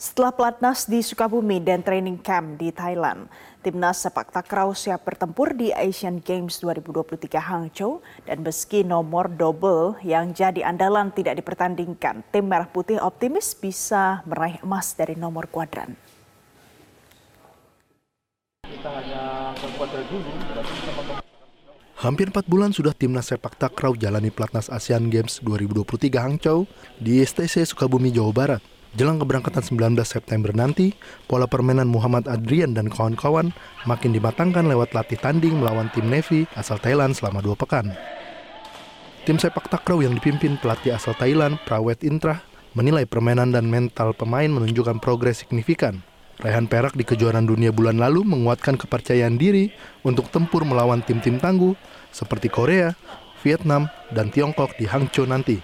Setelah pelatnas di Sukabumi dan training camp di Thailand, timnas sepak takraw siap bertempur di Asian Games 2023 Hangzhou dan meski nomor double yang jadi andalan tidak dipertandingkan, tim Merah Putih optimis bisa meraih emas dari nomor kuadran. Hampir empat bulan sudah timnas sepak takraw jalani pelatnas Asian Games 2023 Hangzhou di STC Sukabumi, Jawa Barat. Jelang keberangkatan 19 September nanti, pola permainan Muhammad Adrian dan kawan-kawan makin dimatangkan lewat latih tanding melawan tim Navy asal Thailand selama dua pekan. Tim sepak takraw yang dipimpin pelatih asal Thailand, Prawet Intrah, menilai permainan dan mental pemain menunjukkan progres signifikan. Raihan perak di kejuaraan dunia bulan lalu menguatkan kepercayaan diri untuk tempur melawan tim-tim tangguh seperti Korea, Vietnam, dan Tiongkok di Hangzhou nanti.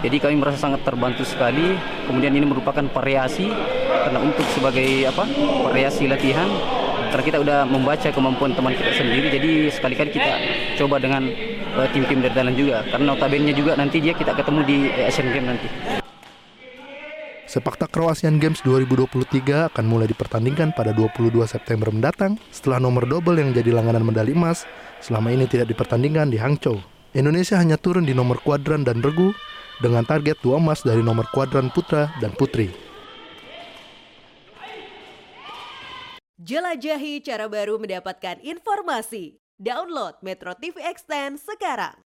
Jadi kami merasa sangat terbantu sekali. Kemudian ini merupakan variasi karena untuk sebagai apa variasi latihan karena kita udah membaca kemampuan teman kita sendiri jadi sekali-kali kita coba dengan uh, tim-tim dari dalam juga karena notabene juga nanti dia kita ketemu di Asian Games nanti. Sepak takraw Asian Games 2023 akan mulai dipertandingkan pada 22 September mendatang setelah nomor double yang jadi langganan medali emas selama ini tidak dipertandingkan di Hangzhou. Indonesia hanya turun di nomor kuadran dan regu dengan target dua emas dari nomor kuadran putra dan putri. Jelajahi cara baru mendapatkan informasi. Download Metro TV Extend sekarang.